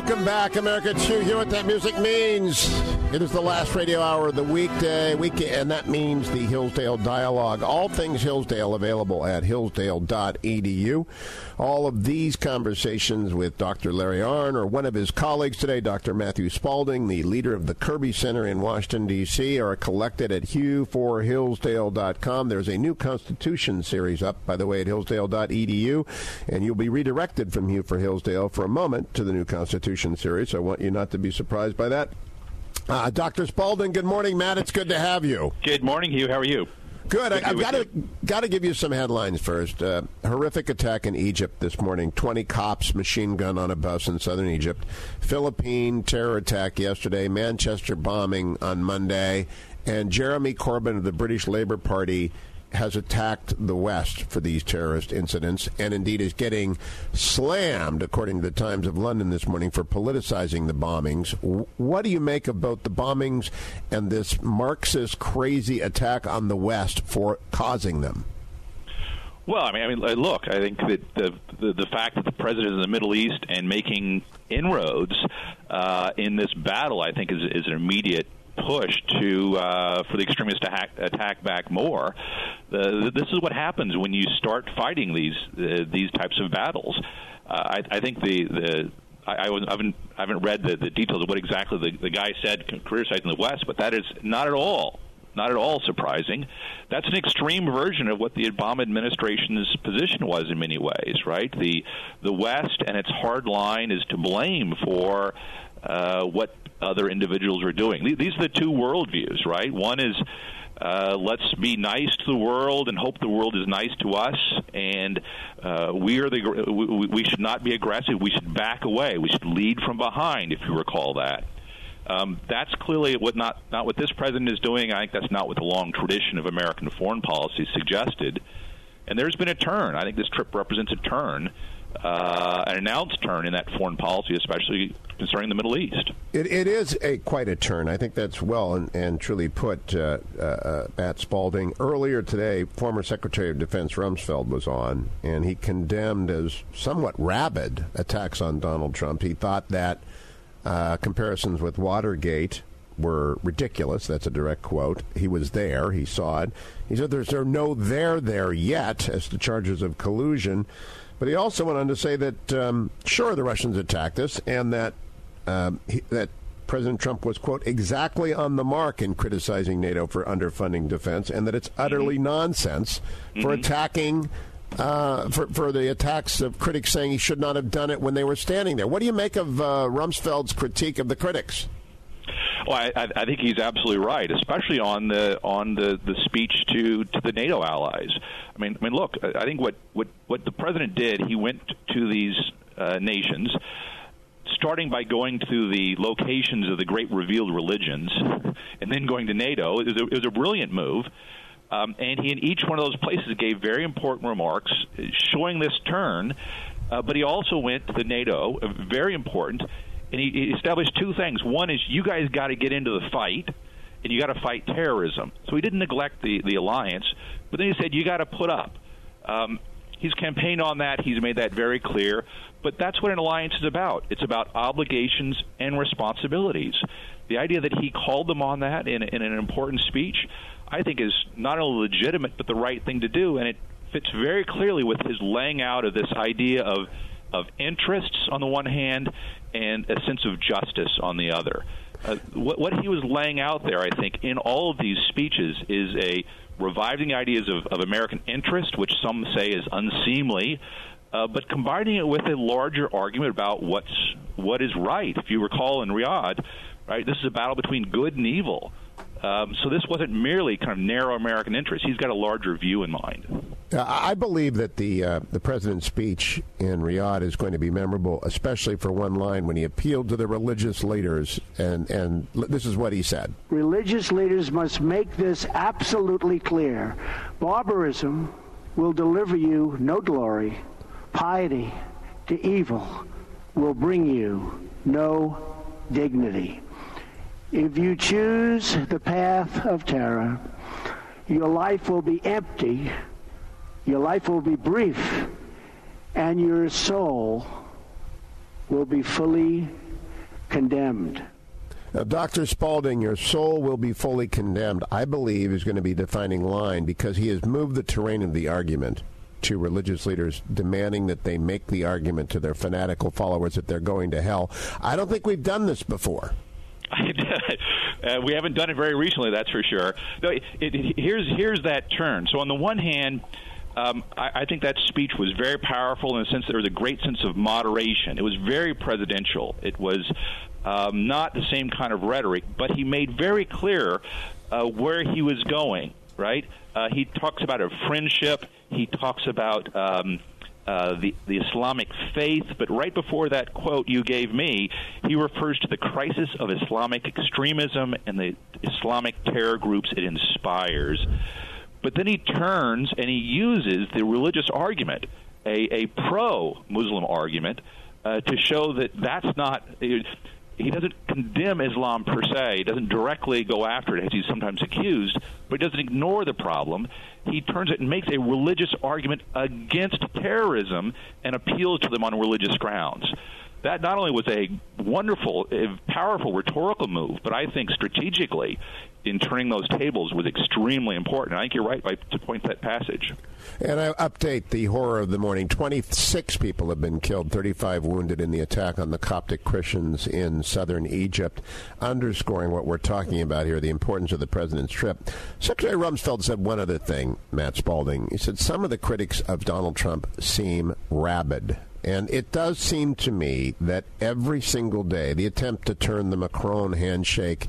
Welcome back, America. To hear what that music means. It is the last radio hour of the weekday, week, and that means the Hillsdale Dialogue. All things Hillsdale available at hillsdale.edu. All of these conversations with Dr. Larry Arnn or one of his colleagues today, Dr. Matthew Spalding, the leader of the Kirby Center in Washington, D.C., are collected at hugh4hillsdale.com. There's a new Constitution series up, by the way, at hillsdale.edu, and you'll be redirected from Hugh for Hillsdale for a moment to the new Constitution series. I want you not to be surprised by that. Uh, Dr. Spalding, good morning, Matt. It's good to have you. Good morning, Hugh. How are you? Good. I, have got to got to give you some headlines first. Uh, horrific attack in Egypt this morning. Twenty Copts machine gun on a bus in southern Egypt. Philippine terror attack yesterday. Manchester bombing on Monday. And Jeremy Corbyn of the British Labour Party has attacked the West for these terrorist incidents and indeed is getting slammed, according to the Times of London this morning, for politicizing the bombings. What do you make of both the bombings and this Marxist crazy attack on the West for causing them? Well, I mean, I mean, look, I think that the, the the fact that the president is in the Middle East and making inroads uh, in this battle, I think, is is an immediate push to uh, for the extremists to hack, attack back more. This is what happens when you start fighting these uh, these types of battles. Uh, I, I think the the I, I, haven't I haven't read the, the details of what exactly the, the guy said criticizing the West, but that is not at all not at all surprising. That's an extreme version of what the Obama administration's position was in many ways, right? The the West and its hard line is to blame for uh, what other individuals are doing. These are the two worldviews, right? One is uh, let's be nice to the world and hope the world is nice to us. And uh, we are the we, we should not be aggressive. We should back away. We should lead from behind, if you recall that. Um, that's clearly what not not what this president is doing. I think that's not what the long tradition of American foreign policy suggested. And there's been a turn. I think this trip represents a turn uh, an announced turn in that foreign policy, especially concerning the Middle East. It, it is a quite a turn. I think that's well and, and truly put. Uh, uh, Matt Spalding earlier today, former Secretary of Defense Rumsfeld was on, and he condemned as somewhat rabid attacks on Donald Trump. He thought that uh, comparisons with Watergate were ridiculous. That's a direct quote. He was there. He saw it. He said there's there no there there yet as to charges of collusion. But he also went on to say that, um, sure, the Russians attacked us, and that um, he, that President Trump was, quote, exactly on the mark in criticizing NATO for underfunding defense, and that it's utterly mm-hmm. nonsense mm-hmm. for attacking. Uh, for, for the attacks of critics saying he should not have done it when they were standing there. What do you make of uh, Rumsfeld's critique of the critics? Well, I, I think he's absolutely right, especially on the on the, the speech to, to the NATO allies. I mean, I mean, look, I think what, what, what the president did, he went to these uh, nations, starting by going to the locations of the great revealed religions, and then going to NATO. It was a, it was a brilliant move. Um, and he, in each one of those places, gave very important remarks showing this turn. Uh, but he also went to the NATO, uh, very important, and he, he established two things. One is you guys got to get into the fight, and you got to fight terrorism. So he didn't neglect the the alliance, but then he said you got to put up. Um, he's campaigned on that. He's made that very clear. But that's what an alliance is about. It's about obligations and responsibilities. The idea that he called them on that in, in an important speech, I think, is not only legitimate but the right thing to do, and it fits very clearly with his laying out of this idea of of interests on the one hand and a sense of justice on the other. Uh, what, what, he was laying out there, I think, in all of these speeches is a reviving ideas of, of American interest, which some say is unseemly, uh, but combining it with a larger argument about what's what is right. If you recall in Riyadh, right, this is a battle between good and evil. Um, so this wasn't merely kind of narrow American interest. He's got a larger view in mind. I believe that the uh, the president's speech in Riyadh is going to be memorable, especially for one line when he appealed to the religious leaders, and and this is what he said: Religious leaders must make this absolutely clear: barbarism will deliver you no glory, piety to evil will bring you no dignity. If you choose the path of terror, your life will be empty, your life will be brief, and your soul will be fully condemned. Now, Dr. Spalding, your soul will be fully condemned, I believe, is going to be defining line because he has moved the terrain of the argument to religious leaders demanding that they make the argument to their fanatical followers that they're going to hell. I don't think we've done this before. uh, we haven't done it very recently, that's for sure. No, it, it, here's here's that turn. So on the one hand. Um, I, I think that speech was very powerful in the sense that there was a great sense of moderation. It was very presidential. It was um, not the same kind of rhetoric, but he made very clear uh, where he was going. Right? Uh, he talks about a friendship. He talks about um, uh, the, the Islamic faith, but right before that quote you gave me, he refers to the crisis of Islamic extremism and the Islamic terror groups it inspires. But then he turns and he uses the religious argument, a, a pro Muslim argument, uh, to show that that's not he doesn't condemn Islam per se. He doesn't directly go after it as he's sometimes accused, but he doesn't ignore the problem. He turns it and makes a religious argument against terrorism and appeals to them on religious grounds. That not only was a wonderful, powerful rhetorical move, but I think strategically in turning those tables was extremely important. I think you're right to point that passage. And I update the horror of the morning. 26 people have been killed, 35 wounded in the attack on the Coptic Christians in southern Egypt, underscoring what we're talking about here, the importance of the president's trip. Secretary Rumsfeld said one other thing, Matt Spalding. He said some of the critics of Donald Trump seem rabid. And it does seem to me that every single day, the attempt to turn the Macron handshake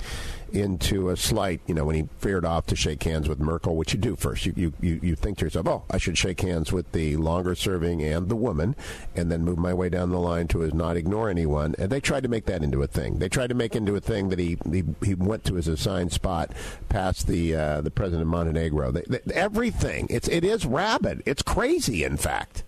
into a slight, you know, when he veered off to shake hands with Merkel, which you do first. You, you, you, think to yourself, oh, I should shake hands with the longer serving and the woman, and then move my way down the line to his not ignore anyone. And they tried to make that into a thing. They tried to make into a thing that he, he, he went to his assigned spot past the, uh, the president of Montenegro. They, they, everything. It's, it is rabid. It's crazy, in fact.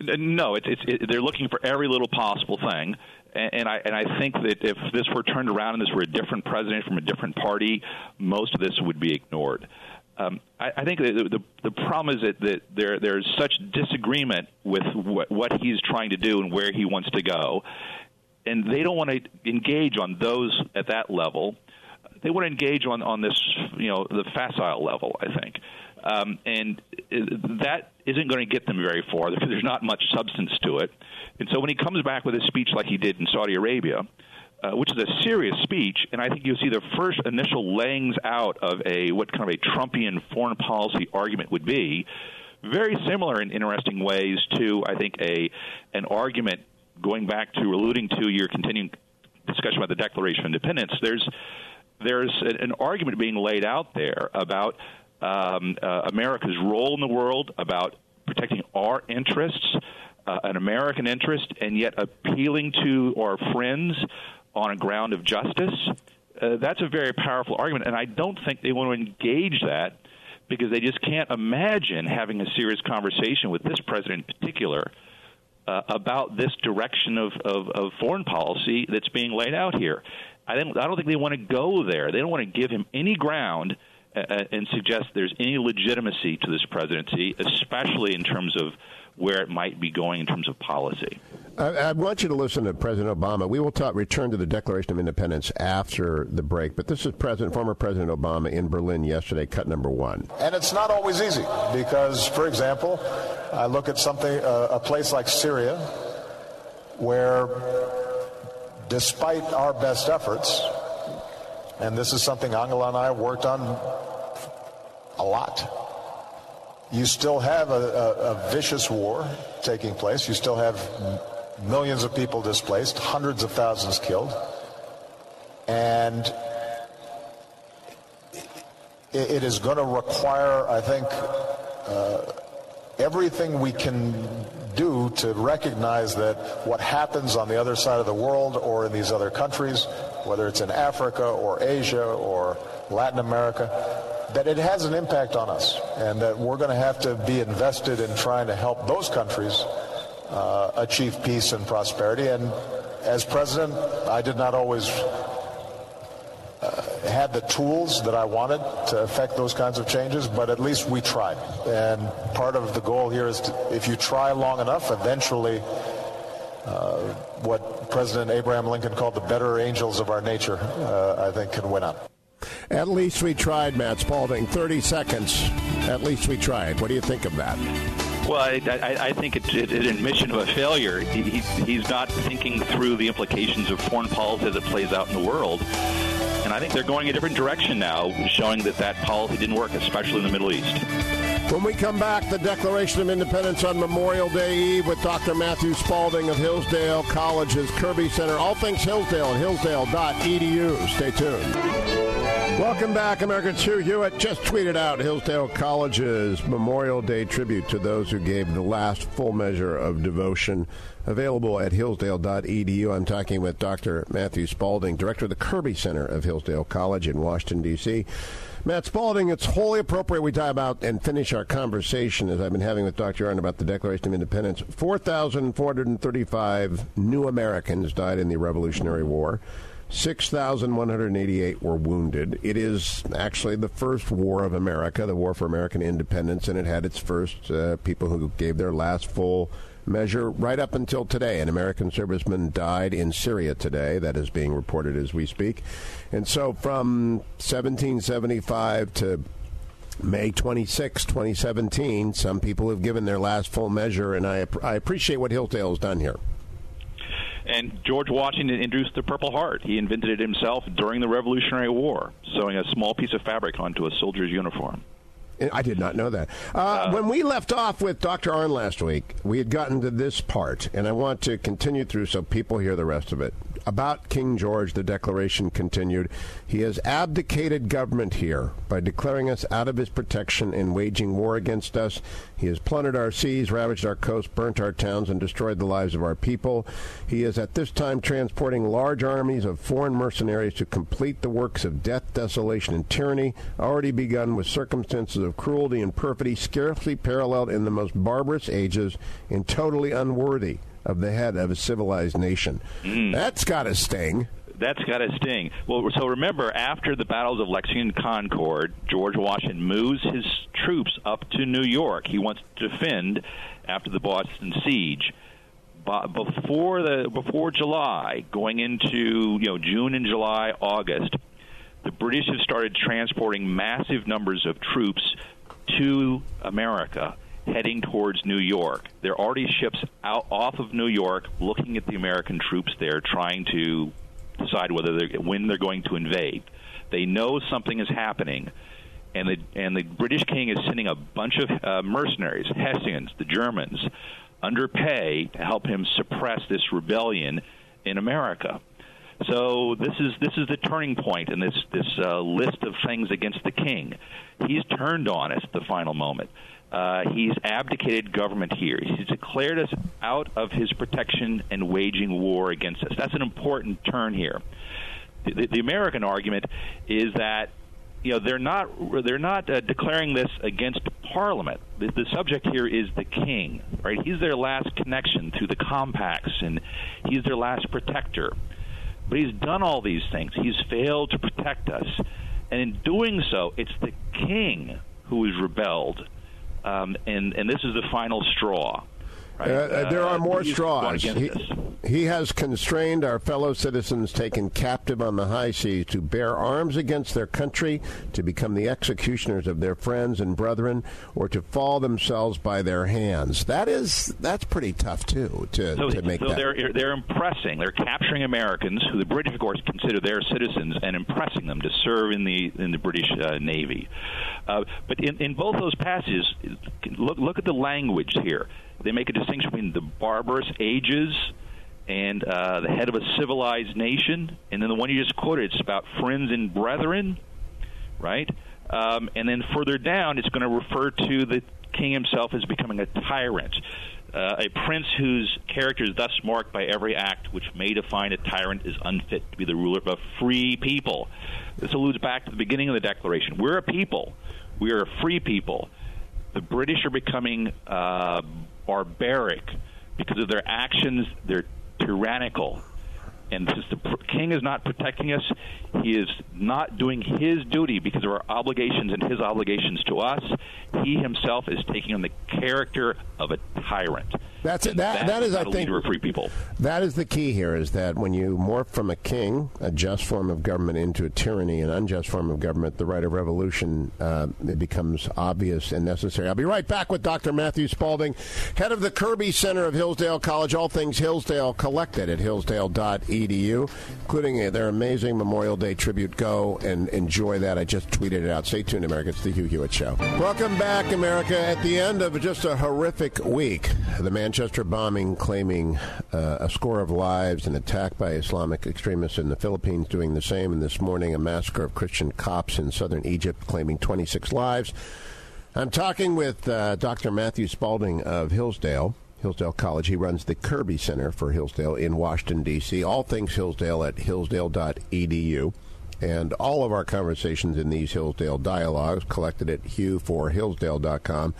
No, it's, it's it, they're looking for every little possible thing, and I and I think that if this were turned around and this were a different president from a different party, most of this would be ignored. Um, I, I think the, the the problem is that, that there there's such disagreement with what, what he's trying to do and where he wants to go, and they don't want to engage on those at that level. They want to engage on on this you know the facile level. I think. Um, and that isn't going to get them very far because there's not much substance to it. And so when he comes back with a speech like he did in Saudi Arabia, uh, which is a serious speech, and I think you'll see the first initial layings out of a what kind of a Trumpian foreign policy argument would be, very similar in interesting ways to I think a an argument going back to alluding to your continuing discussion about the Declaration of Independence. There's there's an argument being laid out there about um, uh, America's role in the world, about protecting our interests, uh, an American interest, and yet appealing to our friends on a ground of justice. Uh, that's a very powerful argument, and I don't think they want to engage that because they just can't imagine having a serious conversation with this president in particular uh, about this direction of, of, of foreign policy that's being laid out here. I don't, I don't think they want to go there. They don't want to give him any ground and suggest there's any legitimacy to this presidency, especially in terms of where it might be going in terms of policy. I, I, want you to listen to President Obama. We will talk, return to the Declaration of Independence after the break, but this is President, former President Obama in Berlin yesterday, cut number one. And it's not always easy because, for example, I look at something, uh, a place like Syria, where despite our best efforts, and this is something Angela and I worked on a lot. You still have a, a, a vicious war taking place. You still have millions of people displaced, hundreds of thousands killed. And it, it is going to require, I think, uh, everything we can do to recognize that what happens on the other side of the world or in these other countries, whether it's in Africa or Asia or Latin America, that it has an impact on us and that we're going to have to be invested in trying to help those countries uh, achieve peace and prosperity. And as president, I did not always had the tools that I wanted to affect those kinds of changes, but at least we tried. And part of the goal here is to, if you try long enough, eventually uh, what President Abraham Lincoln called the better angels of our nature, uh, I think, can win out. At least we tried, Matt Spalding. 30 seconds. At least we tried. What do you think of that? Well, I, I, I think it's, it's an admission of a failure. He, he, he's not thinking through the implications of foreign policy as it plays out in the world. And I think they're going a different direction now, showing that that policy didn't work, especially in the Middle East. When we come back, the Declaration of Independence on Memorial Day Eve with Dr. Matthew Spalding of Hillsdale College's Kirby Center. All things Hillsdale at hillsdale.edu. Stay tuned. Welcome back, Americans. Hugh Hewitt just tweeted out Hillsdale College's Memorial Day tribute to those who gave the last full measure of devotion. Available at hillsdale.edu. I'm talking with Dr. Matthew Spalding, director of the Kirby Center of Hillsdale College in Washington, D.C. Matt Spalding, it's wholly appropriate we talk about and finish our conversation as I've been having with Dr. Arnn about the Declaration of Independence. 4,435 new Americans died in the Revolutionary War. 6,188 were wounded. It is actually the first war of America, the War for American Independence, and it had its first uh, people who gave their last full measure right up until today. An American serviceman died in Syria today. That is being reported as we speak. And so from 1775 to May 26, 2017, some people have given their last full measure, and I, I appreciate what Hillsdale has done here. And George Washington introduced the Purple Heart. He invented it himself during the Revolutionary War, sewing a small piece of fabric onto a soldier's uniform. I did not know that. Uh, uh, when we left off with Dr. Arnn last week, we had gotten to this part, and I want to continue through so people hear the rest of it about King George, the declaration continued. He has abdicated government here by declaring us out of his protection and waging war against us. He has plundered our seas, ravaged our coasts, burnt our towns, and destroyed the lives of our people. He is at this time transporting large armies of foreign mercenaries to complete the works of death, desolation, and tyranny, already begun with circumstances of cruelty and perfidy scarcely paralleled in the most barbarous ages and totally unworthy of the head of a civilized nation. Mm. That's got to sting. That's got a sting. Well, so remember, after the battles of Lexington Concord, George Washington moves his troops up to New York. He wants to defend after the Boston siege. But before the before July, going into you know June and July, August, the British have started transporting massive numbers of troops to America heading towards New York. There are already ships out off of New York looking at the American troops there, trying to decide whether they're, when they're going to invade. They know something is happening, and the and the British king is sending a bunch of uh, mercenaries, Hessians, the Germans, under pay to help him suppress this rebellion in America. So this is this is the turning point in this this uh, list of things against the king. He's turned on us at the final moment. Uh, he's abdicated government here. He's declared us out of his protection and waging war against us. That's an important turn here. The, the American argument is that you know they're not they're not uh, declaring this against Parliament. The, the, subject here is the King, right? He's their last connection through the compacts, and he's their last protector. But he's done all these things. He's failed to protect us, and in doing so, it's the King who has rebelled um, and and this is the final straw. Right? Uh, uh, there are more straws. He, he, has constrained our fellow citizens taken captive on the high seas to bear arms against their country, to become the executioners of their friends and brethren, or to fall themselves by their hands. That is that's pretty tough too to, so, to make so that. they're they're impressing. They're capturing Americans who the British, of course, consider their citizens, and impressing them to serve in the in the British uh, Navy. Uh, but in, in both those passages, look look at the language here they make a distinction between the barbarous ages and uh, the head of a civilized nation, and then the one you just quoted, it's about friends and brethren, right? Um, and then further down, it's going to refer to the king himself as becoming a tyrant, uh, a prince whose character is thus marked by every act which may define a tyrant is unfit to be the ruler of a free people. This alludes back to the beginning of the Declaration. We're a people. We are a free people. The British are becoming uh, barbaric because of their actions. They're tyrannical. And since the king is not protecting us, he is not doing his duty because of our obligations and his obligations to us. He himself is taking on the character of a tyrant. That's it. That, That's that is, I think, leader of free people. That is the key here: is that when you morph from a king, a just form of government, into a tyranny, an unjust form of government, the right of revolution uh, it becomes obvious and necessary. I'll be right back with Dr. Matthew Spalding, head of the Kirby Center of Hillsdale College. All things Hillsdale collected at hillsdale.edu, including their amazing Memorial Day tribute. Go and enjoy that. I just tweeted it out. Stay tuned, America. It's the Hugh Hewitt Show. Welcome back, America. At the end of just a horrific week, the Manchester bombing claiming uh, a score of lives, an attack by Islamic extremists in the Philippines doing the same, and this morning a massacre of Christian Copts in southern Egypt claiming 26 lives. I'm talking with uh, Dr. Matthew Spalding of Hillsdale. Hillsdale College. He runs the Kirby Center for Hillsdale in Washington, D.C. All things Hillsdale at hillsdale.edu. And all of our conversations in these Hillsdale dialogues collected at hugh4hillsdale.com.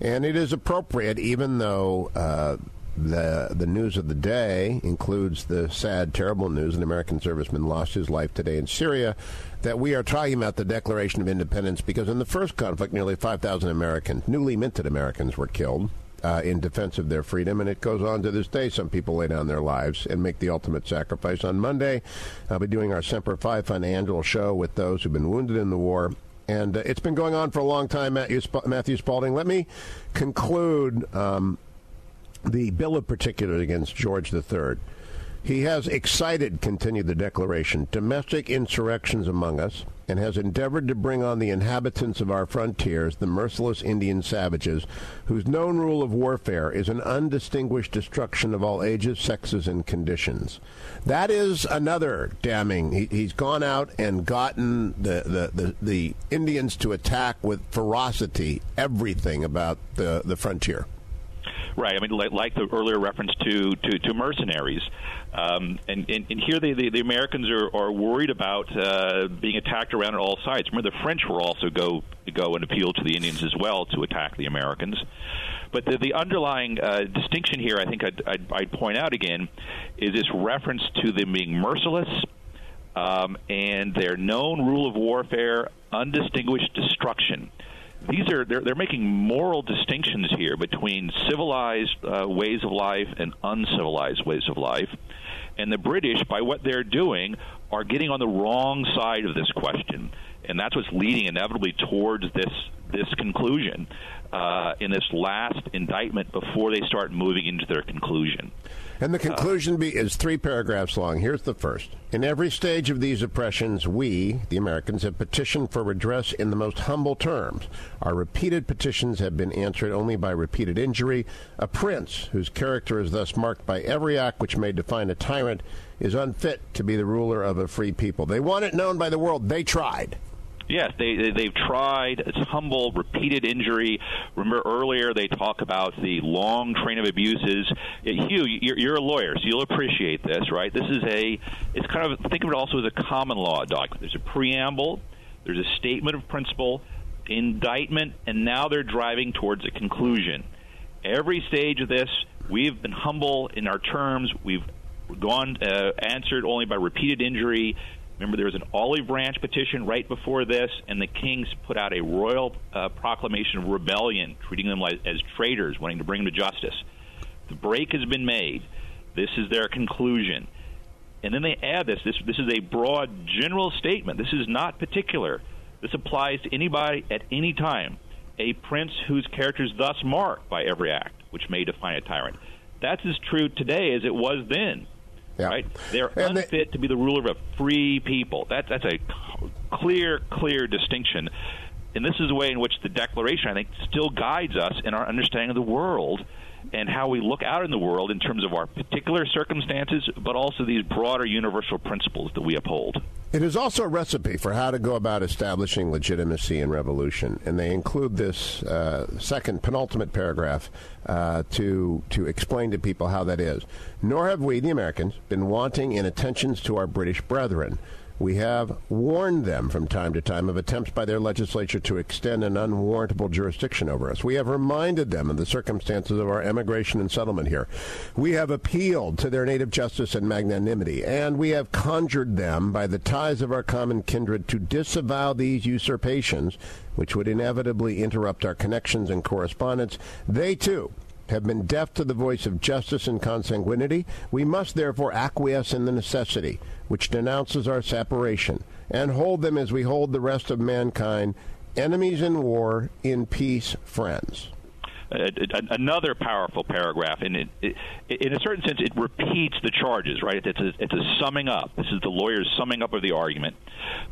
And it is appropriate, even though uh, the the news of the day includes the sad, terrible news an American serviceman lost his life today in Syria, that we are talking about the Declaration of Independence because in the first conflict, nearly 5,000 Americans, newly minted Americans, were killed. Uh, in defense of their freedom, and it goes on to this day. Some people lay down their lives and make the ultimate sacrifice. On Monday, I'll be doing our Semper Fi Fund annual show with those who've been wounded in the war and uh, it's been going on for a long time, Matthew, Sp- Matthew Spalding. Let me conclude um, the bill of particulars against George III. He has excited, continued the declaration, domestic insurrections among us, and has endeavored to bring on the inhabitants of our frontiers, the merciless Indian savages, whose known rule of warfare is an undistinguished destruction of all ages, sexes, and conditions. That is another damning. He, has gone out and gotten the, the, the, the Indians to attack with ferocity everything about the, the frontier. Right. I mean, like, like the earlier reference to to, to mercenaries, um, and, and, and here the, the, the Americans are, are worried about uh, being attacked around at all sides. Remember, the French will also go go and appeal to the Indians as well to attack the Americans. But the, the underlying uh, distinction here, I think I'd, I'd, I'd, point out again, is this reference to them being merciless um, and their known rule of warfare, undistinguished destruction these are they're, they're making moral distinctions here between civilized uh, ways of life and uncivilized ways of life. And the British, by what they're doing, are getting on the wrong side of this question, and that's what's leading inevitably towards this this conclusion uh, in this last indictment before they start moving into their conclusion. And the conclusion be, is three paragraphs long. Here's the first. In every stage of these oppressions, we, the Americans, have petitioned for redress in the most humble terms. Our repeated petitions have been answered only by repeated injury. A prince, whose character is thus marked by every act which may define a tyrant, is unfit to be the ruler of a free people. They want it known by the world. They tried. Yes, they, they have tried. It's humble, repeated injury. Remember earlier they talk about the long train of abuses. Hugh, you're, you're a lawyer, so you'll appreciate this, right? This is a. It's kind of think of it also as a common law document. There's a preamble. There's a statement of principle, indictment, and now they're driving towards a conclusion. Every stage of this, we've been humble in our terms. We've gone uh, answered only by repeated injury. Remember, there was an olive branch petition right before this, and the kings put out a royal uh, proclamation of rebellion, treating them like, as traitors, wanting to bring them to justice. The break has been made. This is their conclusion. And then they add this. This, this is a broad, general statement. This is not particular. This applies to anybody at any time. A prince whose character is thus marked by every act, which may define a tyrant. That's as true today as it was then. Yeah. Right? They're and unfit they, to be the ruler of a free people. That, that's a clear, clear distinction. And this is the way in which the Declaration, I think, still guides us in our understanding of the world and how we look out in the world in terms of our particular circumstances, but also these broader universal principles that we uphold. It is also a recipe for how to go about establishing legitimacy in revolution, and they include this uh, second penultimate paragraph uh, to to explain to people how that is. Nor have we, the Americans, been wanting in attentions to our British brethren we have warned them from time to time of attempts by their legislature to extend an unwarrantable jurisdiction over us. We have reminded them of the circumstances of our emigration and settlement here. We have appealed to their native justice and magnanimity, and we have conjured them by the ties of our common kindred to disavow these usurpations, which would inevitably interrupt our connections and correspondence. They too have been deaf to the voice of justice and consanguinity, we must therefore acquiesce in the necessity which denounces our separation, and hold them as we hold the rest of mankind, enemies in war, in peace, friends. Another powerful paragraph, and it, it, in a certain sense, it repeats the charges. Right? It's a, it's a summing up. This is the lawyer's summing up of the argument.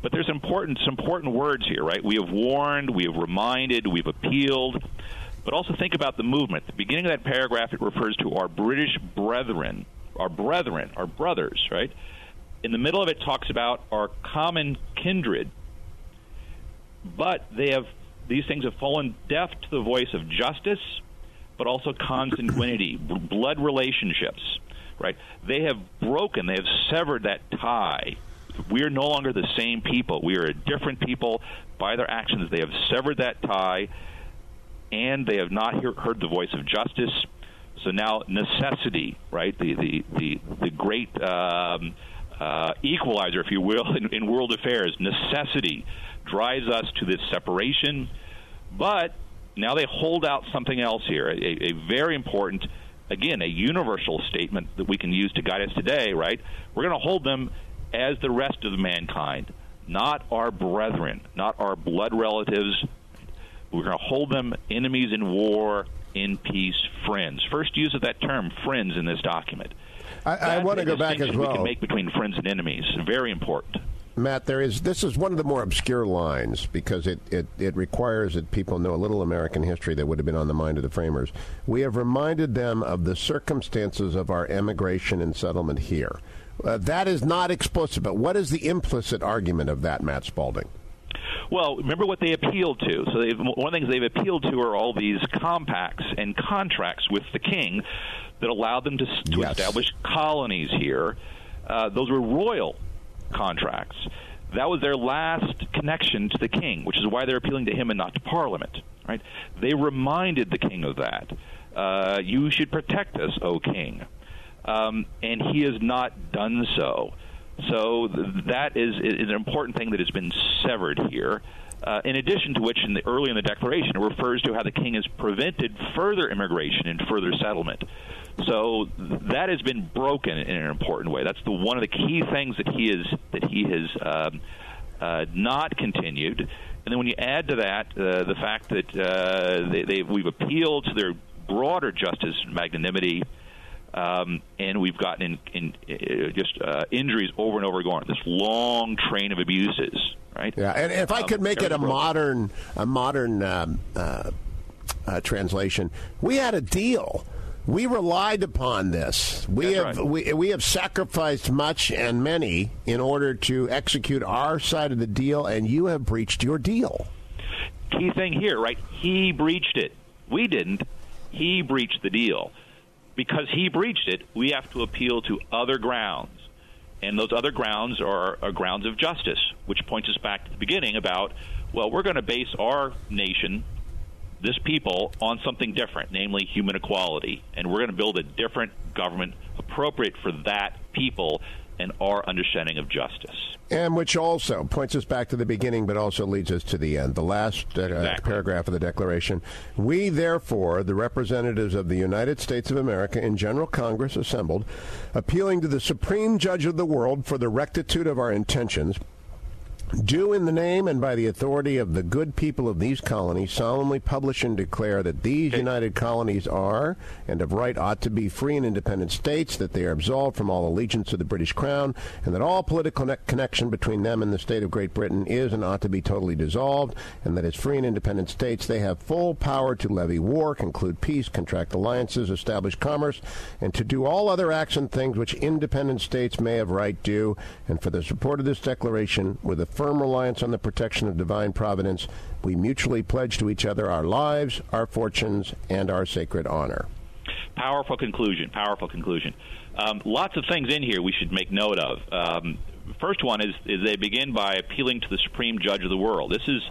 But there's important some important words here. Right? We have warned, we have reminded, we've appealed. But also think about the movement. At the beginning of that paragraph, it refers to our British brethren, our brethren, our brothers. Right? In the middle of it, talks about our common kindred. But they have these things have fallen deaf to the voice of justice, but also consanguinity, blood relationships. Right? They have broken. They have severed that tie. We are no longer the same people. We are a different people. By their actions, they have severed that tie, and they have not hear, heard the voice of justice. So now, necessity, right? The the the the great um, uh, equalizer, if you will, in, in world affairs, necessity drives us to this separation. But now they hold out something else here, a, a very important, again, a universal statement that we can use to guide us today, right? We're going to hold them as the rest of mankind, not our brethren, not our blood relatives. We're going to hold them enemies in war, in peace, friends. First use of that term, friends, in this document. I, I want to go back as well. We can make between friends and enemies. Very important. Matt, there is this is one of the more obscure lines because it, it, it requires that people know a little American history that would have been on the mind of the framers. We have reminded them of the circumstances of our emigration and settlement here. Uh, that is not explicit, but what is the implicit argument of that, Matt Spalding? Well, remember what they appealed to. So they one of the things they've appealed to are all these compacts and contracts with the king that allowed them to, to yes. establish colonies here. Uh, those were royal contracts. That was their last connection to the king, which is why they're appealing to him and not to Parliament. Right? They reminded the king of that. Uh, you should protect us, O king. Um, and he has not done so. So that is, is, an important thing that has been severed here. Uh, in addition to which, in the early in the Declaration, it refers to how the king has prevented further immigration and further settlement. So that has been broken in an important way. That's the one of the key things that he is that he has um, uh, not continued. And then when you add to that uh, the fact that uh, they, they, we've appealed to their broader justice magnanimity, um, and we've gotten in, in uh, just uh, injuries over and over again. This long train of abuses, right? Yeah, and if I could um, make it a broken. modern, a modern um, uh, uh, translation, we had a deal we relied upon this. We That's have right. we, we have sacrificed much and many in order to execute our side of the deal, and you have breached your deal. Key thing here, right? He breached it. We didn't. He breached the deal. Because he breached it, we have to appeal to other grounds. And those other grounds are, are grounds of justice, which points us back to the beginning about, well, we're going to base our nation this people on something different, namely human equality. And we're going to build a different government appropriate for that people and our understanding of justice. And which also points us back to the beginning, but also leads us to the end. The last uh, exactly. paragraph of the Declaration. We, therefore, the representatives of the United States of America in General Congress assembled, appealing to the Supreme Judge of the world for the rectitude of our intentions do in the name and by the authority of the good people of these colonies solemnly publish and declare that these united colonies are and of right ought to be free and independent states that they are absolved from all allegiance to the british crown and that all political ne- connection between them and the state of great britain is and ought to be totally dissolved and that as free and independent states they have full power to levy war conclude peace contract alliances establish commerce and to do all other acts and things which independent states may of right do. And for the support of this declaration with a firm reliance on the protection of divine providence, we mutually pledge to each other our lives, our fortunes, and our sacred honor. Powerful conclusion. Powerful conclusion. Um, lots of things in here we should make note of. Um, first one is, is they begin by appealing to the supreme judge of the world. This is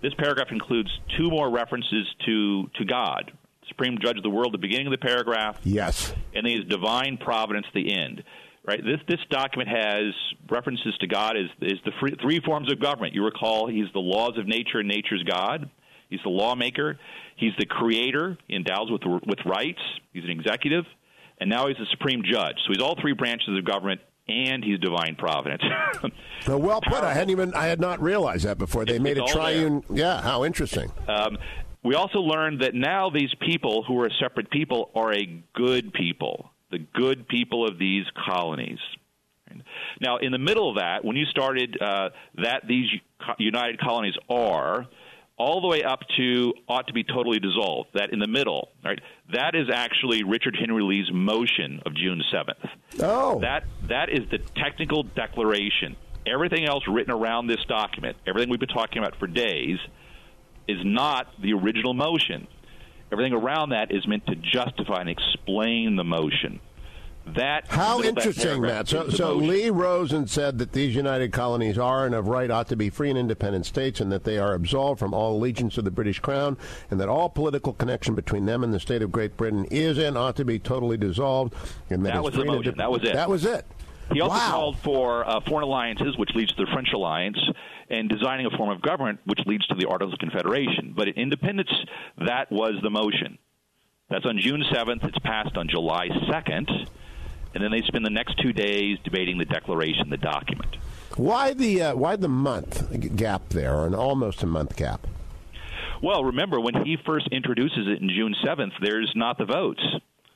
this paragraph includes two more references to to God, supreme judge of the world, the beginning of the paragraph. Yes, and then his divine providence, the end right? This this document has references to God as is the free, three forms of government. You recall he's the laws of nature and nature's God. He's the lawmaker. He's the creator. He endows with with rights. He's an executive, and now he's the supreme judge. So he's all three branches of government, and he's divine providence. well put. I hadn't even I had not realized that before. They it's, made it's a triune. Yeah, how interesting. Um, we also learned that now these people who are separate people are a good people, the good people of these colonies. Now, in the middle of that, when you started uh, that these united colonies are, all the way up to ought to be totally dissolved, that in the middle, right, that is actually Richard Henry Lee's motion of June 7th. Oh. That, that is the technical declaration. Everything else written around this document, everything we've been talking about for days, is not the original motion. Everything around that is meant to justify and explain the motion. That how interesting, Matt. So, so Lee Rosen said that these united colonies are and of right ought to be free and independent states, and that they are absolved from all allegiance to the British Crown, and that all political connection between them and the state of Great Britain is and ought to be totally dissolved. And that, that was the motion. that was it. That was it. He also wow. called for uh, foreign alliances, which leads to the French alliance, and designing a form of government, which leads to the Articles of Confederation. But in independence, that was the motion. That's on June 7th. It's passed on July 2nd and then they spend the next two days debating the declaration, the document. Why the uh, why the month gap there, or an almost a month gap? Well, remember when he first introduces it in June seventh, there's not the votes.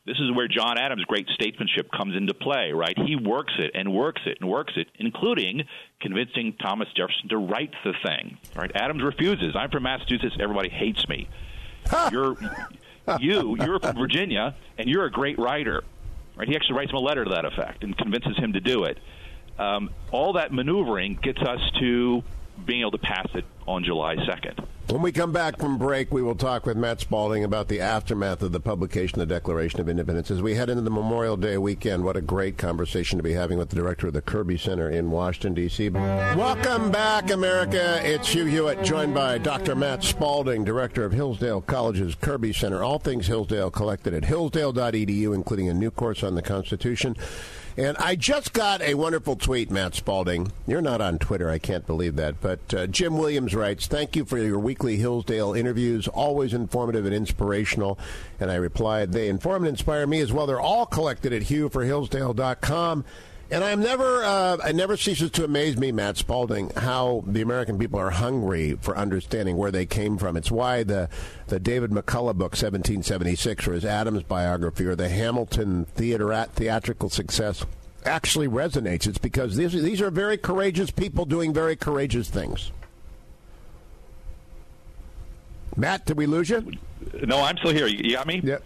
This is where John Adams' great statesmanship comes into play, right? He works it and works it and works it, including convincing Thomas Jefferson to write the thing. Right? Adams refuses. I'm from Massachusetts. Everybody hates me. You're you. You're from Virginia, and you're a great writer. Right? He actually writes him a letter to that effect and convinces him to do it. Um, all that maneuvering gets us to being able to pass it on July 2nd. When we come back from break, we will talk with Matt Spalding about the aftermath of the publication of the Declaration of Independence. As we head into the Memorial Day weekend, what a great conversation to be having with the director of the Kirby Center in Washington, D.C. Welcome back, America. It's Hugh Hewitt, joined by Dr. Matt Spalding, director of Hillsdale College's Kirby Center. All things Hillsdale collected at hillsdale.edu, including a new course on the Constitution. And I just got a wonderful tweet, Matt Spalding. You're not on Twitter, I can't believe that. But uh, Jim Williams writes, Thank you for your weekly Hillsdale interviews, always informative and inspirational. And I replied, They inform and inspire me as well. They're all collected at hughforhillsdale.com. And I'm never, uh, it never ceases to amaze me, Matt Spalding, how the American people are hungry for understanding where they came from. It's why the, the David McCullough book, 1776, or his Adams biography, or the Hamilton theater theatrical success actually resonates. It's because these, these are very courageous people doing very courageous things. Matt, did we lose you? No, I'm still here. You got me? Yeah.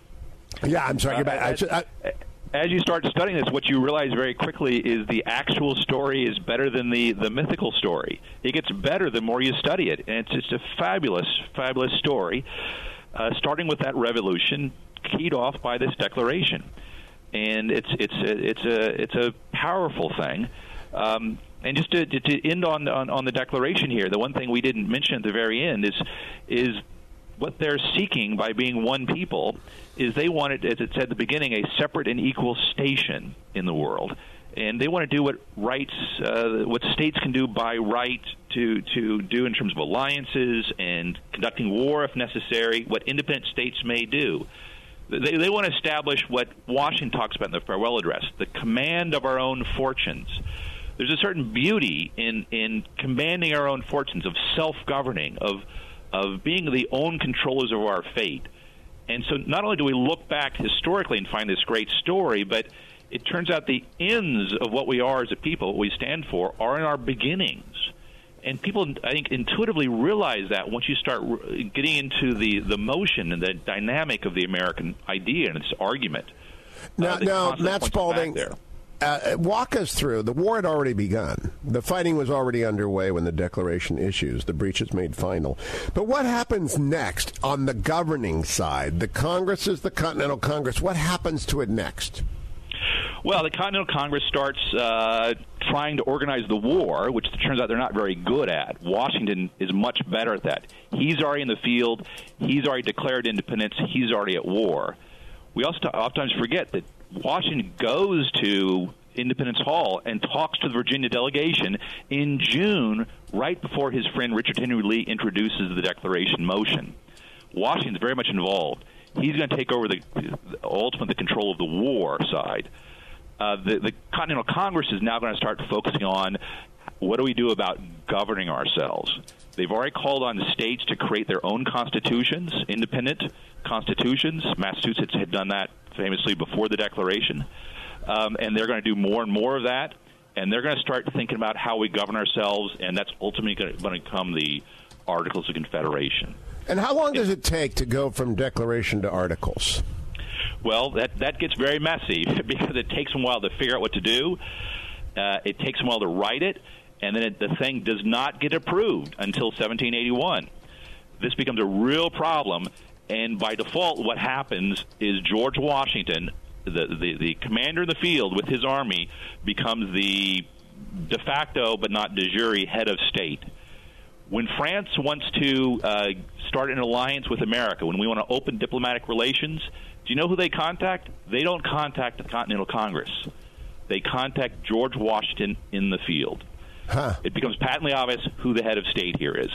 Yeah, I'm sorry. Uh, I, I, as you start studying this, what you realize very quickly is the actual story is better than the, the mythical story. It gets better the more you study it, and it's just a fabulous, fabulous story, uh, starting with that revolution keyed off by this declaration, and it's it's a, it's a it's a powerful thing. Um, and just to, to end on, on on the declaration here, the one thing we didn't mention at the very end is is what they're seeking by being one people is they wanted, as it said at the beginning, a separate and equal station in the world. And they want to do what rights, uh, what states can do by right to to do in terms of alliances and conducting war if necessary. What independent states may do. They, they want to establish what Washington talks about in the farewell address: the command of our own fortunes. There's a certain beauty in in commanding our own fortunes, of self-governing, of of being the own controllers of our fate. And so not only do we look back historically and find this great story, but it turns out the ends of what we are as a people, what we stand for, are in our beginnings. And people, I think, intuitively realize that once you start getting into the, the motion and the dynamic of the American idea and its argument. Now, uh, now Matt Spalding, uh, walk us through. The war had already begun. The fighting was already underway when the declaration issues. The breach is made final. But what happens next on the governing side? The Congress is the Continental Congress. What happens to it next? Well, the Continental Congress starts uh, trying to organize the war, which turns out they're not very good at. Washington is much better at that. He's already in the field. He's already declared independence. He's already at war. We also oftentimes forget that Washington goes to Independence Hall and talks to the Virginia delegation in June, right before his friend Richard Henry Lee introduces the declaration motion. Washington's very much involved. He's going to take over the, ultimately the control of the war side. Uh, the, the Continental Congress is now going to start focusing on what do we do about governing ourselves. They've already called on the states to create their own constitutions, independent constitutions. Massachusetts had done that famously before the Declaration. Um, and they're going to do more and more of that. And they're going to start thinking about how we govern ourselves, and that's ultimately going to become the Articles of Confederation. And how long does it take to go from declaration to articles? Well, that that gets very messy because it takes a while to figure out what to do. Uh, it takes a while to write it, and then it, the thing does not get approved until 1781. This becomes a real problem, and by default, what happens is George Washington, the, the, the commander in the field with his army, becomes the de facto but not de jure head of state when France wants to uh, start an alliance with America, when we want to open diplomatic relations, do you know who they contact? They don't contact the Continental Congress. They contact George Washington in the field. Huh. It becomes patently obvious who the head of state here is.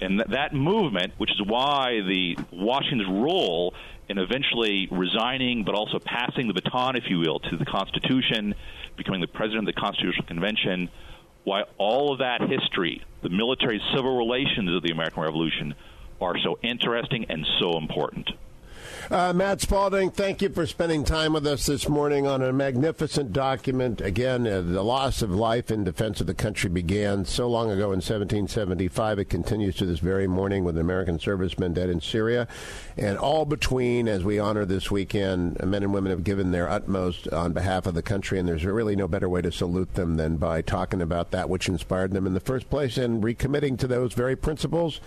And th- that movement, which is why the Washington's role in eventually resigning, but also passing the baton, if you will, to the Constitution, becoming the president of the Constitutional Convention, why all of that history, the military civil relations of the American Revolution, are so interesting and so important. Uh, Matt Spalding, thank you for spending time with us this morning on a magnificent document. Again, uh, the loss of life in defense of the country began so long ago in 1775. It continues to this very morning with American servicemen dead in Syria. And all between, as we honor this weekend, men and women have given their utmost on behalf of the country. And there's really no better way to salute them than by talking about that which inspired them in the first place and recommitting to those very principles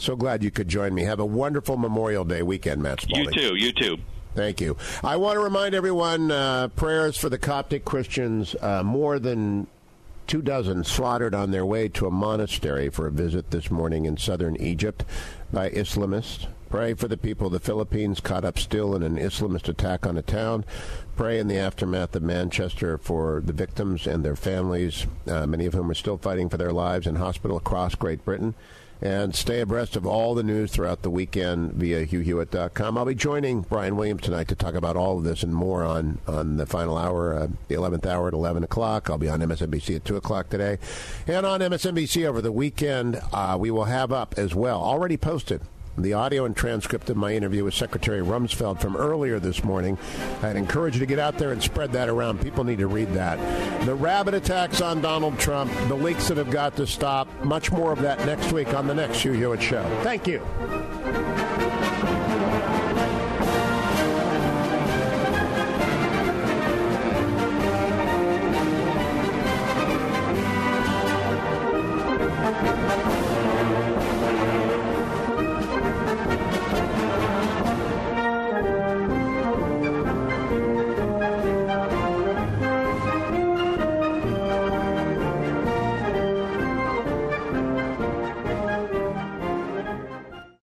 so glad you could join me. Have a wonderful Memorial Day weekend, Matt Spalding. You too. You too. Thank you. I want to remind everyone uh, prayers for the Coptic Christians. Uh, more than two dozen slaughtered on their way to a monastery for a visit this morning in southern Egypt by Islamists. Pray for the people of the Philippines caught up still in an Islamist attack on a town. Pray in the aftermath of Manchester for the victims and their families, uh, many of whom are still fighting for their lives in hospital across Great Britain and stay abreast of all the news throughout the weekend via hughhewitt.com. I'll be joining Brian Williams tonight to talk about all of this and more on, on the final hour, uh, the 11th hour at 11 o'clock. I'll be on MSNBC at 2 o'clock today. And on MSNBC over the weekend, uh, we will have up as well, already posted, the audio and transcript of my interview with Secretary Rumsfeld from earlier this morning. I'd encourage you to get out there and spread that around. People need to read that. The rabbit attacks on Donald Trump, the leaks that have got to stop. Much more of that next week on the next Hugh Hewitt Show. Thank you.